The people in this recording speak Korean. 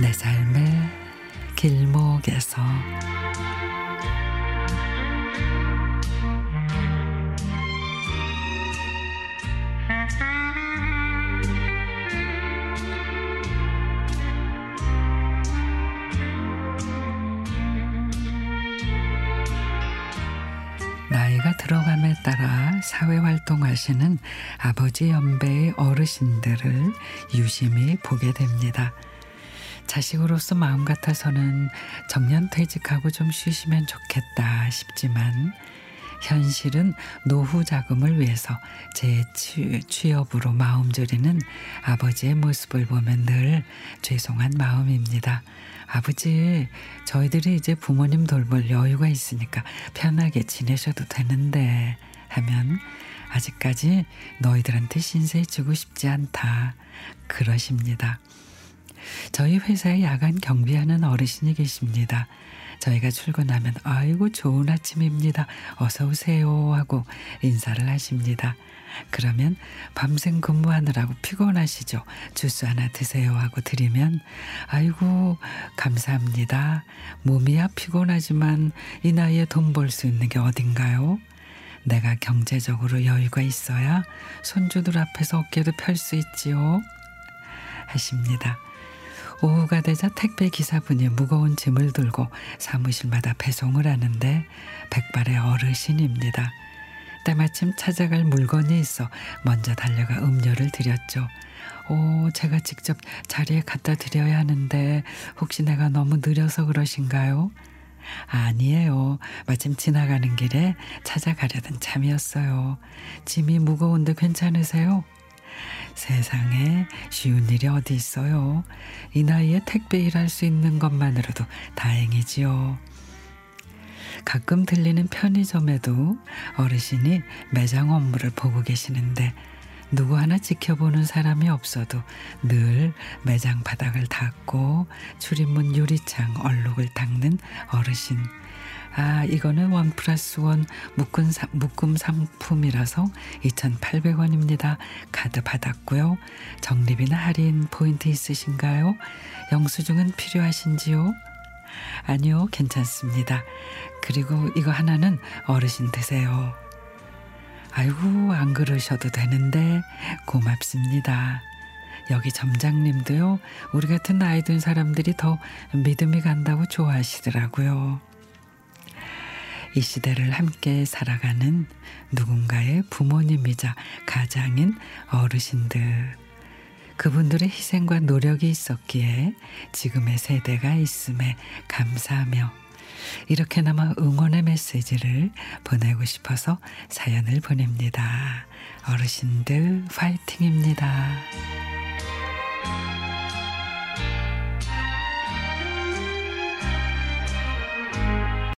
내 삶의 길목에서 나이가 들어감에 따라 사회 활동하시는 아버지 연배의 어르신들을 유심히 보게 됩니다. 자식으로서 마음 같아서는 정년 퇴직하고 좀 쉬시면 좋겠다 싶지만 현실은 노후 자금을 위해서 재취업으로 마음 졸이는 아버지의 모습을 보면 늘 죄송한 마음입니다. 아버지, 저희들이 이제 부모님 돌볼 여유가 있으니까 편하게 지내셔도 되는데 하면 아직까지 너희들한테 신세 지고 싶지 않다. 그러십니다. 저희 회사에 야간 경비하는 어르신이 계십니다. 저희가 출근하면 아이고 좋은 아침입니다. 어서 오세요 하고 인사를 하십니다. 그러면 밤샘 근무하느라고 피곤하시죠. 주스 하나 드세요 하고 드리면 아이고 감사합니다. 몸이야 피곤하지만 이 나이에 돈 벌 수 있는 게 어딘가요? 내가 경제적으로 여유가 있어야 손주들 앞에서 어깨도 펼 수 있지요. 하십니다. 오후가 되자 택배 기사분이 무거운 짐을 들고 사무실마다 배송을 하는데 백발의 어르신입니다. 때마침 찾아갈 물건이 있어 먼저 달려가 음료를 드렸죠. 오, 제가 직접 자리에 갖다 드려야 하는데 혹시 내가 너무 느려서 그러신가요? 아니에요. 마침 지나가는 길에 찾아가려던 참이었어요. 짐이 무거운데 괜찮으세요? 세상에 쉬운 일이 어디 있어요. 이 나이에 택배 일할 수 있는 것만으로도 다행이지요. 가끔 들리는 편의점에도 어르신이 매장 업무를 보고 계시는데 누구 하나 지켜보는 사람이 없어도 늘 매장 바닥을 닦고 출입문 유리창 얼룩을 닦는 어르신. 아, 이거는 원 플러스 원 묶음, 사, 묶음 상품이라서 2,800원입니다. 카드 받았고요. 적립이나 할인 포인트 있으신가요? 영수증은 필요하신지요? 아니요, 괜찮습니다. 그리고 이거 하나는 어르신 드세요. 아이고, 안 그러셔도 되는데 고맙습니다. 여기 점장님도요, 우리 같은 나이 든 사람들이 더 믿음이 간다고 좋아하시더라고요. 이 시대를 함께 살아가는 누군가의 부모님이자 가장인 어르신들. 그분들의 희생과 노력이 있었기에 지금의 세대가 있음에 감사하며 이렇게나마 응원의 메시지를 보내고 싶어서 사연을 보냅니다. 어르신들 파이팅입니다.